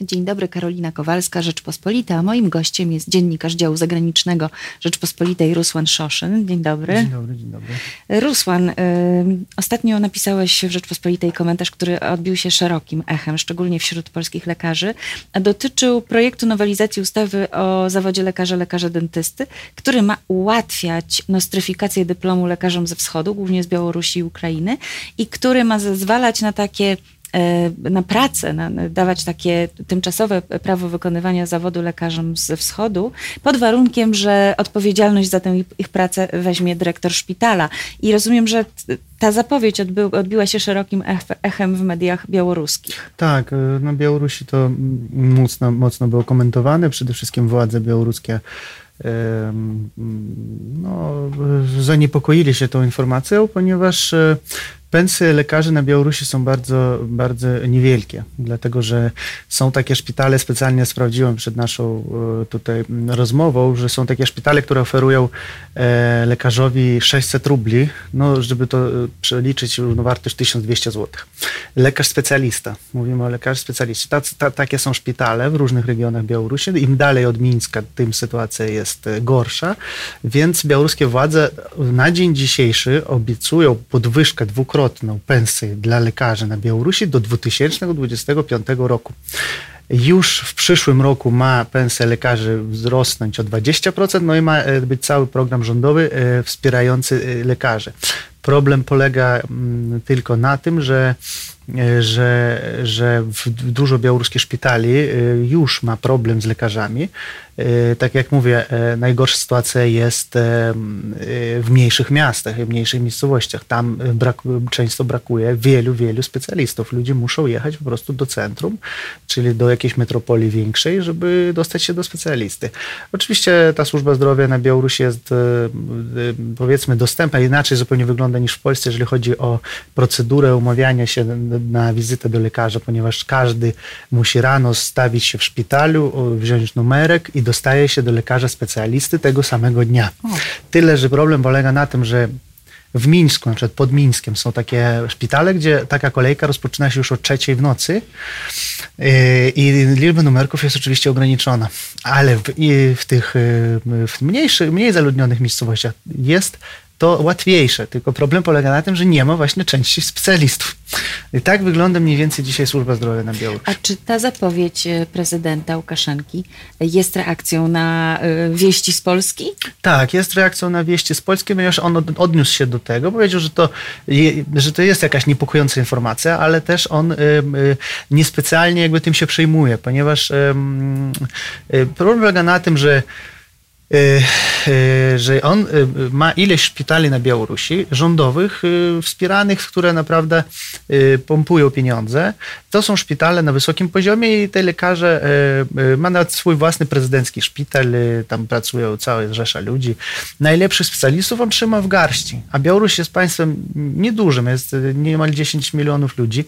Dzień dobry, Karolina Kowalska, Rzeczpospolita, moim gościem jest dziennikarz działu zagranicznego Rzeczpospolitej Rusłan Szoszyn. Dzień dobry. Dzień dobry, dzień dobry. Rusłan, y, ostatnio napisałeś w Rzeczpospolitej komentarz, który odbił się szerokim echem, szczególnie wśród polskich lekarzy, a dotyczył projektu nowelizacji ustawy o zawodzie lekarza, lekarza dentysty, który ma ułatwiać nostryfikację dyplomu lekarzom ze wschodu, głównie z Białorusi i Ukrainy, i który ma zezwalać na takie na pracę, na, dawać takie tymczasowe prawo wykonywania zawodu lekarzom ze wschodu, pod warunkiem, że odpowiedzialność za tę ich pracę weźmie dyrektor szpitala. I rozumiem, że ta zapowiedź odbył, odbiła się szerokim echem w mediach białoruskich. Tak, e, na Białorusi to mocno, mocno było komentowane, przede wszystkim władze białoruskie no, zaniepokoili się tą informacją, ponieważ e, pensje lekarzy na Białorusi są bardzo, bardzo niewielkie, dlatego że są takie szpitale, specjalnie sprawdziłem przed naszą e, tutaj rozmową, że są takie szpitale, które oferują e, lekarzowi 600 rubli, no żeby to przeliczyć równowartość 1200 zł. Lekarz specjalista, mówimy o lekarzu specjaliście. Ta, ta, takie są szpitale w różnych regionach Białorusi. Im dalej od Mińska, tym sytuacja jest gorsza, więc białoruskie władze na dzień dzisiejszy obiecują podwyżkę dwukrotną pensję dla lekarzy na Białorusi do 2025 roku. Już w przyszłym roku ma pensja lekarzy wzrosnąć o 20%, no i ma e, być cały program rządowy e, wspierający e, lekarzy. Problem polega mm, tylko na tym, że że, że w dużo białoruskich szpitali już ma problem z lekarzami E, tak jak mówię, e, najgorsza sytuacja jest e, w mniejszych miastach, w mniejszych miejscowościach. Tam brak, często brakuje wielu, wielu specjalistów. Ludzie muszą jechać po prostu do centrum, czyli do jakiejś metropolii większej, żeby dostać się do specjalisty. Oczywiście ta służba zdrowia na Białorusi jest powiedzmy dostępna, inaczej zupełnie wygląda niż w Polsce, jeżeli chodzi o procedurę umawiania się na wizytę do lekarza, ponieważ każdy musi rano stawić się w szpitalu, wziąć numerek i dostaje się do lekarza specjalisty tego samego dnia. O. Tyle, że problem polega na tym, że w Mińsku, na przykład pod Mińskiem są takie szpitale, gdzie taka kolejka rozpoczyna się już od trzeciej w nocy yy, i liczba numerków jest oczywiście ograniczona, ale w, w tych yy, w mniejszych, mniej zaludnionych miejscowościach jest to łatwiejsze, tylko problem polega na tym, że nie ma właśnie części specjalistów. I tak wygląda mniej więcej dzisiaj służba zdrowia na Białorusi. A czy ta zapowiedź e, prezydenta Łukaszenki jest reakcją na e, wieści z Polski? Tak, jest reakcją na wieści z Polski, ponieważ on odniósł się do tego, powiedział, że to, że to jest jakaś niepokojąca informacja, ale też on e, niespecjalnie jakby tym się przejmuje, ponieważ problem polega na tym, że że on y, ma ileś szpitali na Białorusi rządowych, wspieranych, które naprawdę pompują pieniądze. To są szpitale na wysokim poziomie i te lekarze ma nawet swój własny prezydencki szpital, tam pracują cała rzesza ludzi. Najlepszych specjalistów on trzyma w garści, a Białoruś jest państwem niedużym, jest niemal 10 milionów ludzi.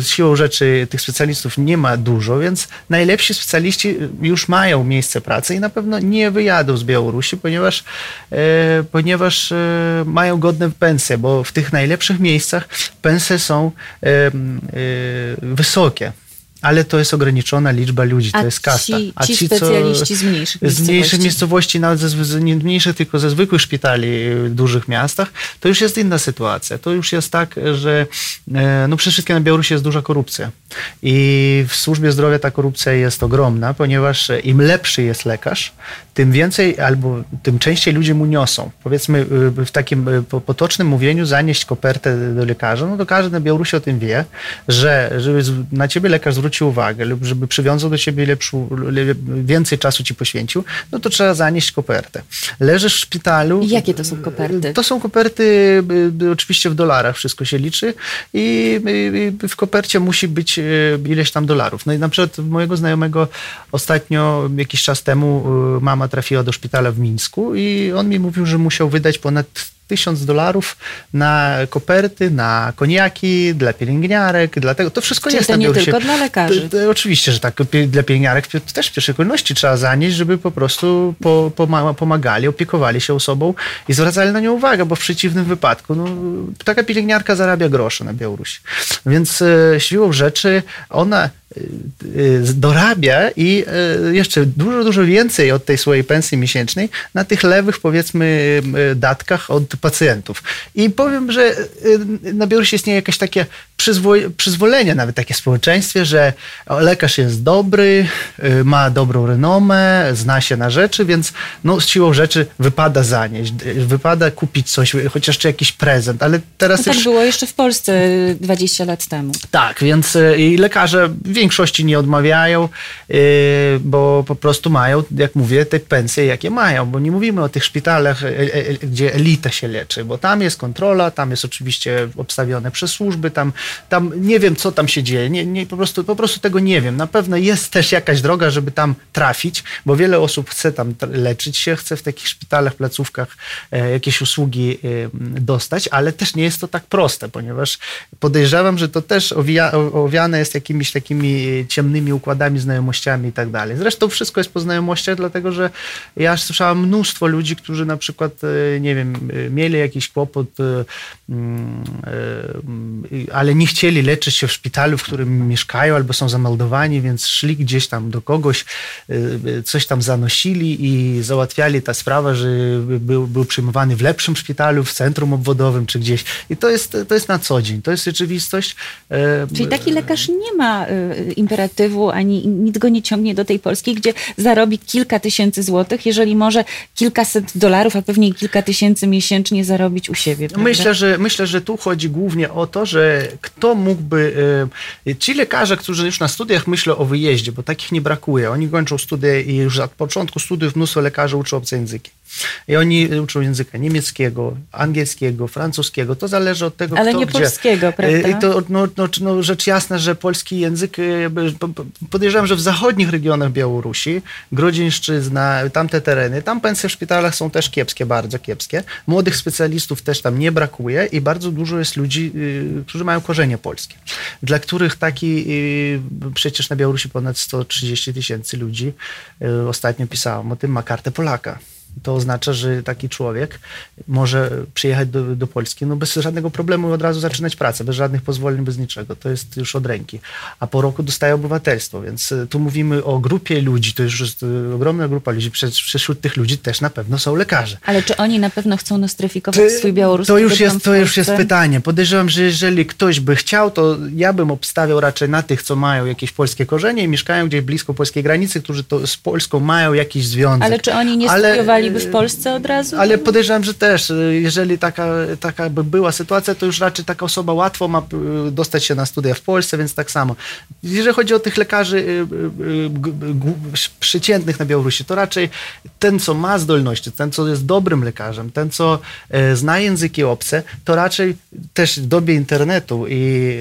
Siłą rzeczy tych specjalistów nie ma dużo, więc najlepsi specjaliści już mają miejsce pracy i na pewno nie nie wyjadą z Białorusi, ponieważ, e, ponieważ e, mają godne pensje, bo w tych najlepszych miejscach pensje są e, wysokie ale to jest ograniczona liczba ludzi, A to jest kasta. Ci, A ci, ci specjaliści z mniejszych miejscowości? Z mniejszych miejscowości, nawet ze, nie mniejszych, tylko ze zwykłych szpitali w dużych miastach, to już jest inna sytuacja. To już jest tak, że no przede wszystkim na Białorusi jest duża korupcja. I w służbie zdrowia ta korupcja jest ogromna, ponieważ im lepszy jest lekarz, tym więcej albo tym częściej ludzie mu niosą. Powiedzmy y, w takim y, potocznym mówieniu zanieść kopertę do lekarza, no to każdy na Białorusi o tym wie, że żeby na ciebie lekarz zwrócił uwagę lub żeby przywiązał do ciebie lepszą, więcej czasu ci poświęcił, no to trzeba zanieść kopertę. Leżysz w szpitalu. I jakie to są koperty? To są koperty oczywiście w dolarach, wszystko się liczy i w kopercie musi być ileś tam dolarów. No i na przykład mojego znajomego ostatnio, jakiś czas temu mama mama trafiła do szpitala w Mińsku i on mi mówił, że musiał wydać ponad tysiąc dolarów na koperty, na koniaki, dla pielęgniarek, dlatego to wszystko Czyli jest to na nie tylko dla lekarzy. To, to, oczywiście, że tak, dla pielęgniarek też w pierwszej kolejności trzeba zanieść, żeby po prostu po, pomagali, opiekowali się osobą i zwracali na nią uwagę, bo w przeciwnym wypadku no, taka pielęgniarka zarabia grosze na Białorusi. Więc e, siłą rzeczy ona dorabia i jeszcze dużo, dużo więcej od tej swojej pensji miesięcznej na tych lewych, powiedzmy, datkach od pacjentów. I powiem, że na Białorusi istnieje jakieś takie przyzwo- przyzwolenie, nawet takie w społeczeństwie, że lekarz jest dobry, ma dobrą renomę, zna się na rzeczy, więc no, z siłą rzeczy wypada zanieść, wypada kupić coś, chociaż czy jakiś prezent, ale teraz no tak już... było jeszcze w Polsce 20 lat temu. Tak, więc i lekarze w większości nie odmawiają, bo po prostu mają, jak mówię, te pensje, jakie mają, bo nie mówimy o tych szpitalach, gdzie elita się leczy, bo tam jest kontrola, tam jest oczywiście obstawione przez służby, tam, tam nie wiem, co tam się dzieje, nie, nie, po, prostu, po prostu tego nie wiem. Na pewno jest też jakaś droga, żeby tam trafić, bo wiele osób chce tam leczyć się, chce w takich szpitalach, placówkach jakieś usługi dostać, ale też nie jest to tak proste, ponieważ podejrzewam, że to też owija, owiane jest jakimiś takimi ciemnymi układami, znajomościami i tak dalej. Zresztą wszystko jest po znajomościach, dlatego że ja słyszałam mnóstwo ludzi, którzy na przykład, nie wiem, mieli jakiś kłopot, ale nie chcieli leczyć się w szpitalu, w którym mieszkają albo są zameldowani, więc szli gdzieś tam do kogoś, coś tam zanosili i załatwiali ta sprawa, że był, był przyjmowany w lepszym szpitalu, w centrum obwodowym czy gdzieś. I to jest, to jest na co dzień, to jest rzeczywistość. Czyli taki lekarz nie ma imperatywu, ani nic go nie ciągnie do tej Polski, gdzie zarobi kilka tysięcy złotych, jeżeli może kilkaset dolarów, a pewnie kilka tysięcy miesięcznie zarobić u siebie. Prawda? Myślę, że myślę, że tu chodzi głównie o to, że kto mógłby. Ci lekarze, którzy już na studiach myślą o wyjeździe, bo takich nie brakuje. Oni kończą studia i już od początku studiów mnóstwo lekarzy uczą obce języki. I oni uczą języka niemieckiego, angielskiego, francuskiego. To zależy od tego, Ale kto nie gdzie. polskiego, prawda? I to no, no, no, rzecz jasna, że polski język, podejrzewam, że w zachodnich regionach Białorusi, Grodzieńszczyzna, tamte tereny, tam pensje w szpitalach są też kiepskie, bardzo kiepskie. Młodych specjalistów też tam nie brakuje i bardzo dużo jest ludzi, którzy mają korzenie polskie, dla których taki, przecież na Białorusi ponad 130 tysięcy ludzi, ostatnio pisałam o tym, ma kartę Polaka. To oznacza, że taki człowiek może przyjechać do, do Polski no bez żadnego problemu i od razu zaczynać pracę, bez żadnych pozwoleń, bez niczego. To jest już od ręki. A po roku dostaje obywatelstwo, więc tu mówimy o grupie ludzi, to już jest ogromna grupa ludzi. Wśród tych ludzi też na pewno są lekarze. Ale czy oni na pewno chcą nostryfikować swój białoruski to już jest To już jest pytanie. Podejrzewam, że jeżeli ktoś by chciał, to ja bym obstawiał raczej na tych, co mają jakieś polskie korzenie i mieszkają gdzieś blisko polskiej granicy, którzy to z Polską mają jakiś związek. Ale czy oni nie Ale- studiowaliby w Polsce od razu? Ale podejrzewam, że też, jeżeli taka, taka by była sytuacja, to już raczej taka osoba łatwo ma y, dostać się na studia w Polsce, więc tak samo. Jeżeli chodzi o tych lekarzy y, y, przeciętnych na Białorusi, to raczej ten, co ma zdolności, ten, co jest dobrym lekarzem, ten, co e, zna języki obce, to raczej też dobie internetu i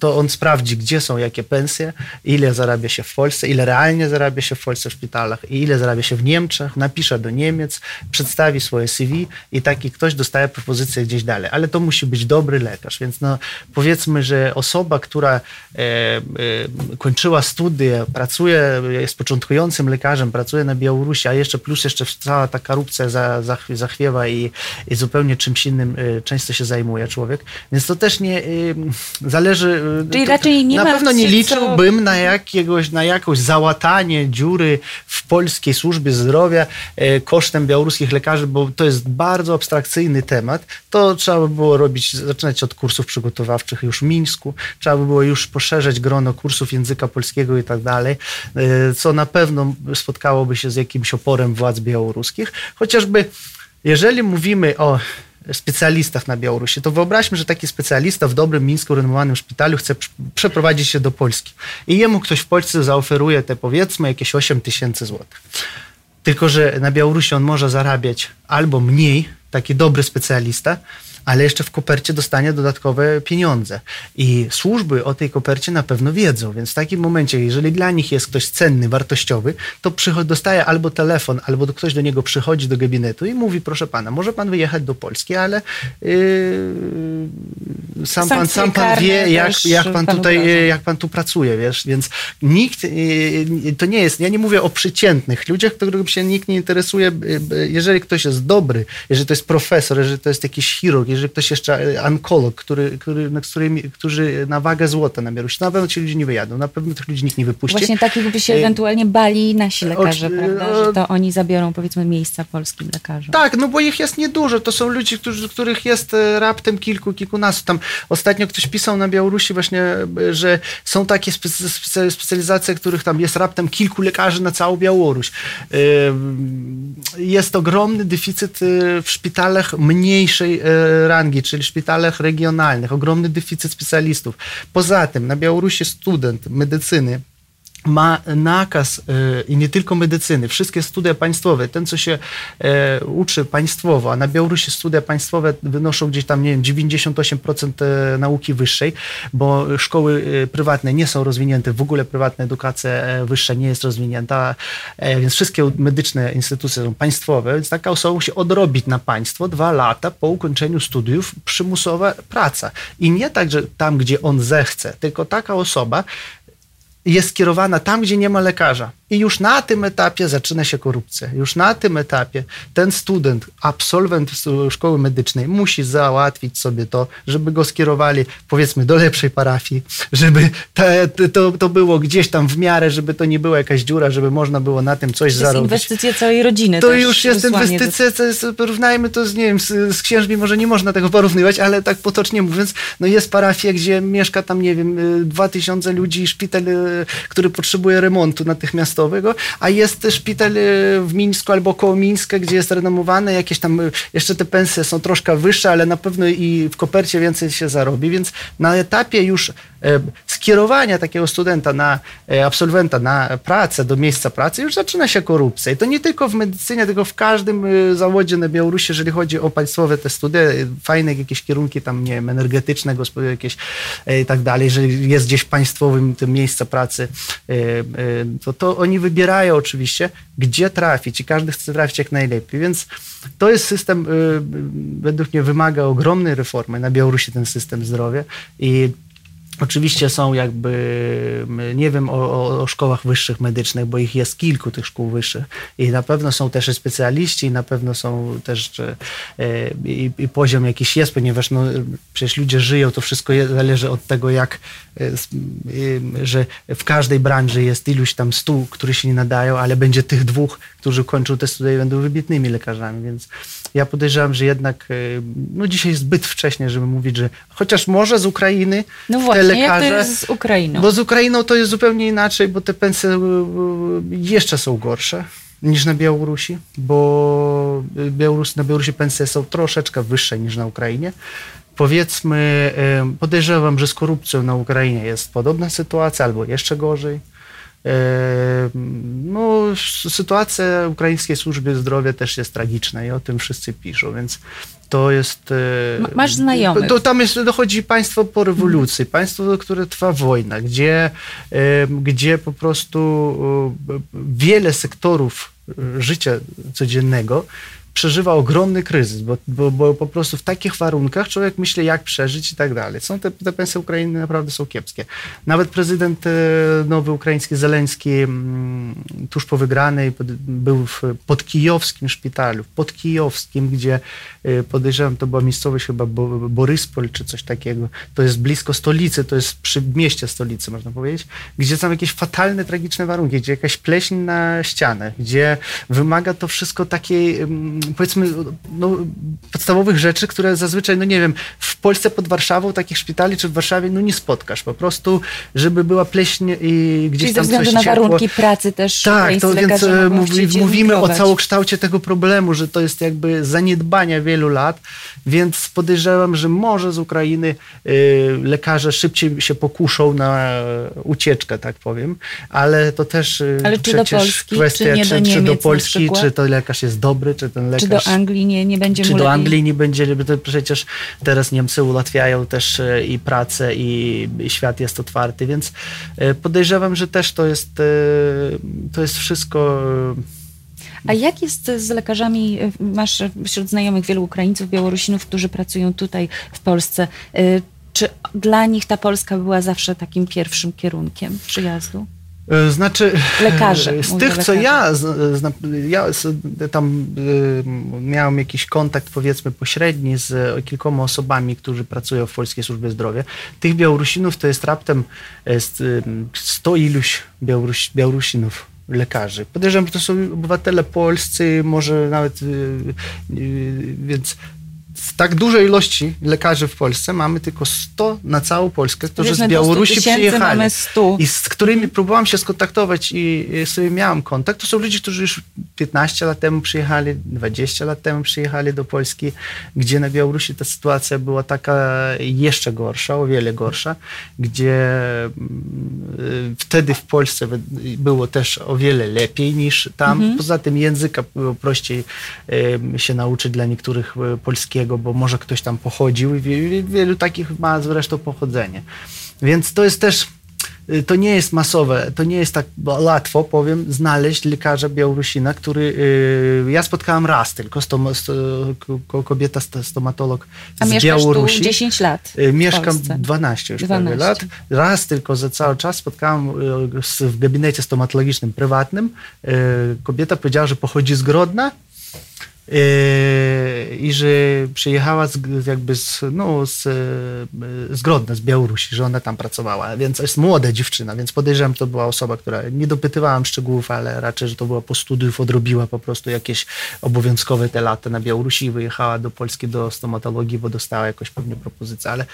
to on sprawdzi, gdzie są jakie pensje, ile zarabia się w Polsce, ile realnie zarabia się w Polsce w szpitalach i ile zarabia się w Niemczech, napisze do Niemiec, przedstawi swoje CV i taki ktoś dostaje propozycję gdzieś dalej. Ale to musi być dobry lekarz, więc no, powiedzmy, że osoba, która e, e, kończyła studia, pracuje, jest początkującym lekarzem, pracuje na Białorusi, a jeszcze plus jeszcze cała ta korupcja za, za, zachwiewa i, i zupełnie czymś innym e, często się zajmuje człowiek. Więc to też nie e, zależy. e, Czyli to, raczej nie na pewno nie się co- liczyłbym na jakiegoś, na jakąś załatanie dziury w polskiej służbie zdrowia e, kosztem białoruskich lekarzy, bo to jest bardzo abstrakcyjny temat. To trzeba by było robić, zaczynać od kursów przygotowawczych już w Mińsku. Trzeba by było już poszerzać grono kursów języka polskiego i tak dalej, e, co na pewno spotkałoby się z jakimś oporem władz białoruskich. Chociażby jeżeli mówimy o specjalistach na Białorusi, to wyobraźmy, że taki specjalista w dobrym mińsku renomowanym szpitalu chce pr- przeprowadzić się do Polski i jemu ktoś w Polsce zaoferuje te powiedzmy jakieś 8 tysięcy złotych. Tylko, że na Białorusi on może zarabiać albo mniej, taki dobry specjalista, ale jeszcze w kopercie dostanie dodatkowe pieniądze. I służby o tej kopercie na pewno wiedzą, więc w takim momencie, jeżeli dla nich jest ktoś cenny, wartościowy, to dostaje albo telefon, albo ktoś do niego przychodzi do gabinetu i mówi, proszę pana, może pan wyjechać do Polski, ale yy, sam, pan, sam pan wie, jak, jak pan tutaj, jak pan tu pracuje, wiesz, więc nikt, yy, to nie jest, ja nie mówię o przeciętnych ludziach, których się nikt nie interesuje, yy, yy, jeżeli ktoś jest dobry, jeżeli to jest profesor, jeżeli to jest jakiś chirurg, jeżeli ktoś jeszcze onkolog, który, który, na którymi, którzy na wagę złota na Białorusi, na pewno ci ludzie nie wyjadą, na pewno tych ludzi nikt nie wypuści. Właśnie takich by się ewentualnie bali nasi lekarze, prawda? Że to oni zabiorą powiedzmy miejsca polskim lekarzom. Tak, no bo ich jest niedużo. To są ludzie, którzy, których jest raptem kilku, kilkunastu. Tam ostatnio ktoś pisał na Białorusi właśnie, że są takie specjalizacje, których tam jest raptem kilku lekarzy na całą Białoruś. Jest ogromny deficyt w szpitalach mniejszej rangi, czyli szpitalach regionalnych. Ogromny deficyt specjalistów. Poza tym na Białorusi student medycyny ma nakaz e, i nie tylko medycyny, wszystkie studia państwowe, ten co się e, uczy państwowo, a na Białorusi studia państwowe wynoszą gdzieś tam, nie wiem, 98% e, nauki wyższej, bo szkoły prywatne nie są rozwinięte, w ogóle prywatna edukacja wyższa nie jest rozwinięta, więc wszystkie medyczne instytucje są państwowe, więc taka osoba musi odrobić na państwo dwa lata po ukończeniu studiów przymusowa praca. I nie tak, że tam, gdzie on zechce, tylko taka osoba jest skierowana tam, gdzie nie ma lekarza. I już na tym etapie zaczyna się korupcja. Już na tym etapie ten student, absolwent szkoły medycznej musi załatwić sobie to, żeby go skierowali powiedzmy do lepszej parafii, żeby te, to, to było gdzieś tam w miarę, żeby to nie była jakaś dziura, żeby można było na tym coś to zarobić. To jest inwestycja całej rodziny. To już jest inwestycja, do... jest, porównajmy to z, nie wiem, z, z księżmi, może nie można tego porównywać, ale tak potocznie mówiąc, no jest parafia, gdzie mieszka tam, nie wiem, dwa tysiące ludzi, szpital, y, który potrzebuje remontu natychmiastowego, a jest szpital e, w Mińsku albo koło Mińska, gdzie jest renomowany, jakieś tam e, jeszcze te pensje są troszkę wyższe, ale na pewno i w kopercie więcej się zarobi, więc na etapie już skierowania takiego studenta na absolwenta na pracę, do miejsca pracy, już zaczyna się korupcja. I to nie tylko w medycynie, tylko w każdym zawodzie na Białorusi, jeżeli chodzi o państwowe te studia, fajne jakieś kierunki tam, nie wiem, energetyczne, jakieś i tak dalej, że jest gdzieś państwowym tym miejsca pracy, to, to oni wybierają oczywiście, gdzie trafić. I każdy chce trafić jak najlepiej, więc to jest system, według mnie wymaga ogromnej reformy na Białorusi ten system zdrowia. I Oczywiście są jakby, nie wiem o, o, szkołach wyższych medycznych, bo ich jest kilku tych szkół wyższych i na pewno są też specjaliści i na pewno są też e, i, i poziom jakiś jest, ponieważ no, przecież ludzie żyją, to wszystko zależy od tego jak, e, że w każdej branży jest iluś tam stu, którzy się nie nadają, ale będzie tych dwóch, którzy kończą te studia i będą wybitnymi lekarzami, więc ja podejrzewam, że jednak e, no dzisiaj jest zbyt wcześnie, żeby mówić, że chociaż może z Ukrainy no właśnie, lekarze, jak to jest z Ukrainą? Bo z Ukrainą to jest zupełnie inaczej, bo te pensje e, jeszcze są gorsze niż na Białorusi, bo Białorus, na Białorusi pensje są troszeczkę wyższe niż na Ukrainie. Powiedzmy, podejrzewam, że z korupcją na Ukrainie jest podobna sytuacja, albo jeszcze gorzej. No, sytuacja ukraińskiej służby zdrowia też jest tragiczna i o tym wszyscy piszą, więc to jest... E, masz znajomych. To, tam jest, dochodzi państwo po rewolucji, państwo, które trwa wojna, gdzie, gdzie po prostu wiele sektorów życia codziennego przeżywa ogromny kryzys, bo, bo, bo, po prostu w takich warunkach człowiek myśli, jak przeżyć i tak dalej. Są te, te pensje Ukrainy naprawdę są kiepskie. Nawet prezydent e, nowy ukraiński Zeleński mm, tuż po wygranej był w podkijowskim szpitalu, podkijowskim, gdzie e, podejrzewam, to była miejscowość chyba Boryspol czy coś takiego. To jest blisko stolicy, to jest przy mieście stolicy, można powiedzieć, gdzie są jakieś fatalne, tragiczne warunki, gdzie jakaś pleśń na ścianach, gdzie wymaga to wszystko takiej mm, powiedzmy, no, podstawowych rzeczy, które zazwyczaj, no nie wiem, w Polsce pod Warszawą takich szpitali, czy w Warszawie, no nie spotkasz. Po prostu, żeby była pleśń i gdzieś Czyli tam ze względu na ciepło. warunki pracy też Tak, to więc e, mówi, mówimy o całokształcie tego problemu, że to jest jakby zaniedbania wielu lat, więc podejrzewam, że może z Ukrainy y, lekarze szybciej się pokuszą na ucieczkę, tak powiem, ale to też y, ale czy do Polski, kwestia, czy, nie do, Niemiec, czy do Polski, czy to lekarz jest dobry, czy ten lekarz... Czy do Anglii nie, nie będzie Czy do? Anglii nie będzie, przecież teraz Niemcy ułatwiają też y, i pracę, i, świat jest otwarty, więc podejrzewam, że też to jest, to jest wszystko a jak jest z lekarzami? Masz wśród znajomych wielu Ukraińców, Białorusinów, którzy pracują tutaj w Polsce. Czy dla nich ta Polska była zawsze takim pierwszym kierunkiem przyjazdu? E, znaczy, lekarzy. Z tych, co ja, ja tam miałem jakiś kontakt, powiedzmy, pośredni z kilkoma osobami, którzy pracują w Polskiej Służbie Zdrowia. Tych Białorusinów to jest raptem sto iluś Białoruś, Białorusinów lekarzy. Podejrzewam, że to są obywatele polscy, może nawet, więc w tak dużej ilości lekarzy w Polsce mamy tylko 100 na całą Polskę, którzy z Białorusi przyjechali i z którymi próbowałam się skontaktować i, i sobie miałam kontakt. To są ludzie, którzy już 15 lat temu przyjechali, 20 lat temu przyjechali do Polski, gdzie na Białorusi ta sytuacja była taka jeszcze gorsza, o wiele gorsza, gdzie mm, wtedy w Polsce było też o wiele lepiej niż tam. Mhm. Poza tym języka było prościej się nauczyć dla niektórych e, bo może ktoś tam pochodził i wielu takich ma zresztą pochodzenie. Więc to jest też y, to nie jest masowe, to nie jest tak łatwo, powiem, znaleźć lekarza Białorusina, który, y, ja spotkałem raz tylko, stom, kobieta stomatolog A z Białorusi. Tu 10 lat y, Mieszkam 12 już 12. lat. Raz tylko za cały czas spotkałem w gabinecie stomatologicznym prywatnym, kobieta powiedziała, że pochodzi z Grodna, i że przyjechała z, jakby z, no, z, z Grodna, z Białorusi, że ona tam pracowała, więc jest młoda dziewczyna, więc podejrzewam, to była osoba, która, nie dopytywałam szczegółów, ale raczej, że to była po studiów, odrobiła po prostu jakieś obowiązkowe te lata na Białorusi i wyjechała do Polski do stomatologii, bo dostała jakąś pewnie propozycję, ale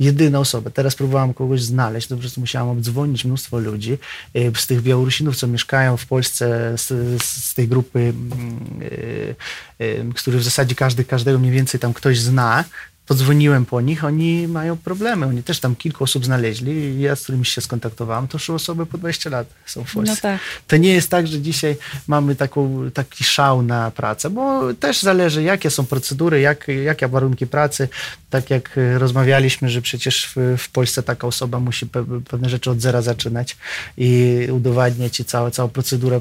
jedyna osoba. Teraz próbowałam kogoś znaleźć, to po prostu musiałam obdzwonić mnóstwo ludzi e, z tych Białorusinów, co mieszkają w Polsce, z, z tej grupy, yy, yy, który w zasadzie każdy każdego mniej więcej tam ktoś zna, podzwoniłem po nich, oni mają problemy. Oni też tam kilku osób znaleźli. Ja, z którymi się skontaktowałem, to już osoby po 20 lat są w Polsce. No tak. To nie jest tak, że dzisiaj mamy taką, taki szał na pracę, bo też zależy, jakie są procedury, jak, jakie warunki pracy. Tak jak rozmawialiśmy, że przecież w, w Polsce taka osoba musi pe, pewne rzeczy od zera zaczynać i udowadniać i całą, całą procedurę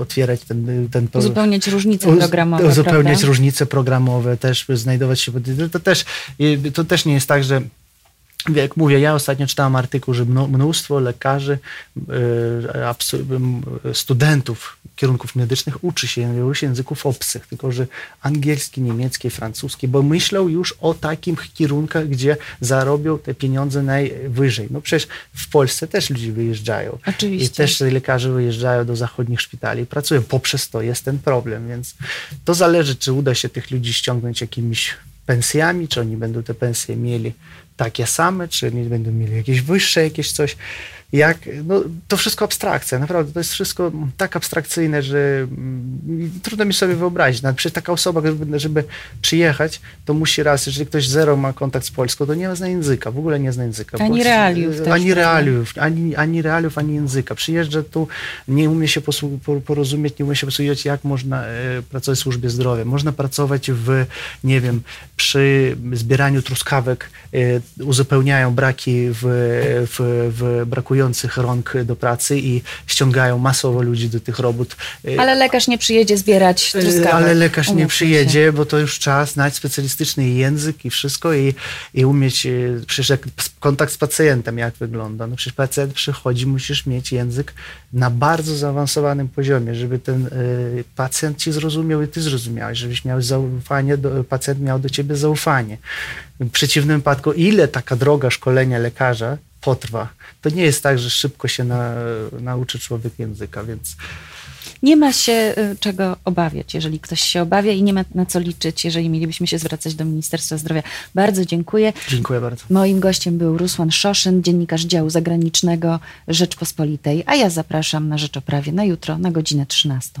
otwierać ten... ten uzupełniać różnice programowe. Uzupełniać prawda? różnice programowe, też znajdować się... To też też, to też nie jest tak, że jak mówię, ja ostatnio czytałem artykuł, że mnóstwo lekarzy, e, studentów kierunków medycznych uczy się języków obcych, tylko że angielski, niemiecki, francuski, bo myślą już o takich kierunkach, gdzie zarobią te pieniądze najwyżej. No przecież w Polsce też ludzie wyjeżdżają. Oczywiście. I też lekarze wyjeżdżają do zachodnich szpitali i pracują. Poprzez to jest ten problem, więc to zależy, czy uda się tych ludzi ściągnąć jakimiś pensjami, czy oni będą te pensje mieli takie same, czy oni będą mieli jakieś wyższe, jakieś coś jak, no, to wszystko abstrakcja, naprawdę, to jest wszystko tak abstrakcyjne, że mm, trudno mi sobie wyobrazić. Nawet przecież taka osoba, żeby, żeby przyjechać, to musi raz, jeżeli ktoś zero ma kontakt z Polską, to nie zna języka, w ogóle nie zna języka. Ani realiów też, Ani realiów, ani, ani realiów, ani języka. Przyjeżdża tu, nie umie się porozumieć, nie umie się posługiwać, jak można e, pracować w służbie zdrowia. Można pracować w, nie wiem, przy zbieraniu truskawek, e, uzupełniają braki w, w, w brakujących brakujących rąk do pracy i ściągają masowo ludzi do tych robót. Ale lekarz nie przyjedzie zbierać e, truskawek. Ale lekarz nie przyjedzie, się. bo to już czas znać specjalistyczny język i wszystko i, i umieć, e, przecież jak kontakt z pacjentem, jak wygląda. No przecież pacjent przychodzi, musisz mieć język na bardzo zaawansowanym poziomie, żeby ten y, pacjent ci zrozumiał i ty zrozumiałeś, żebyś miał zaufanie, do, pacjent miał do ciebie zaufanie. W przeciwnym wypadku, ile taka droga szkolenia lekarza potrwa. To nie jest tak, że szybko się na, nauczy człowiek języka, więc. Nie ma się y, czego obawiać, jeżeli ktoś się obawia i nie ma na co liczyć, jeżeli mielibyśmy się zwracać do Ministerstwa Zdrowia. Bardzo dziękuję. Dziękuję bardzo. Moim gościem był Rusłan Szoszyn, dziennikarz działu zagranicznego Rzeczpospolitej, a ja zapraszam na Rzecz o Prawie na jutro na godzinę 13.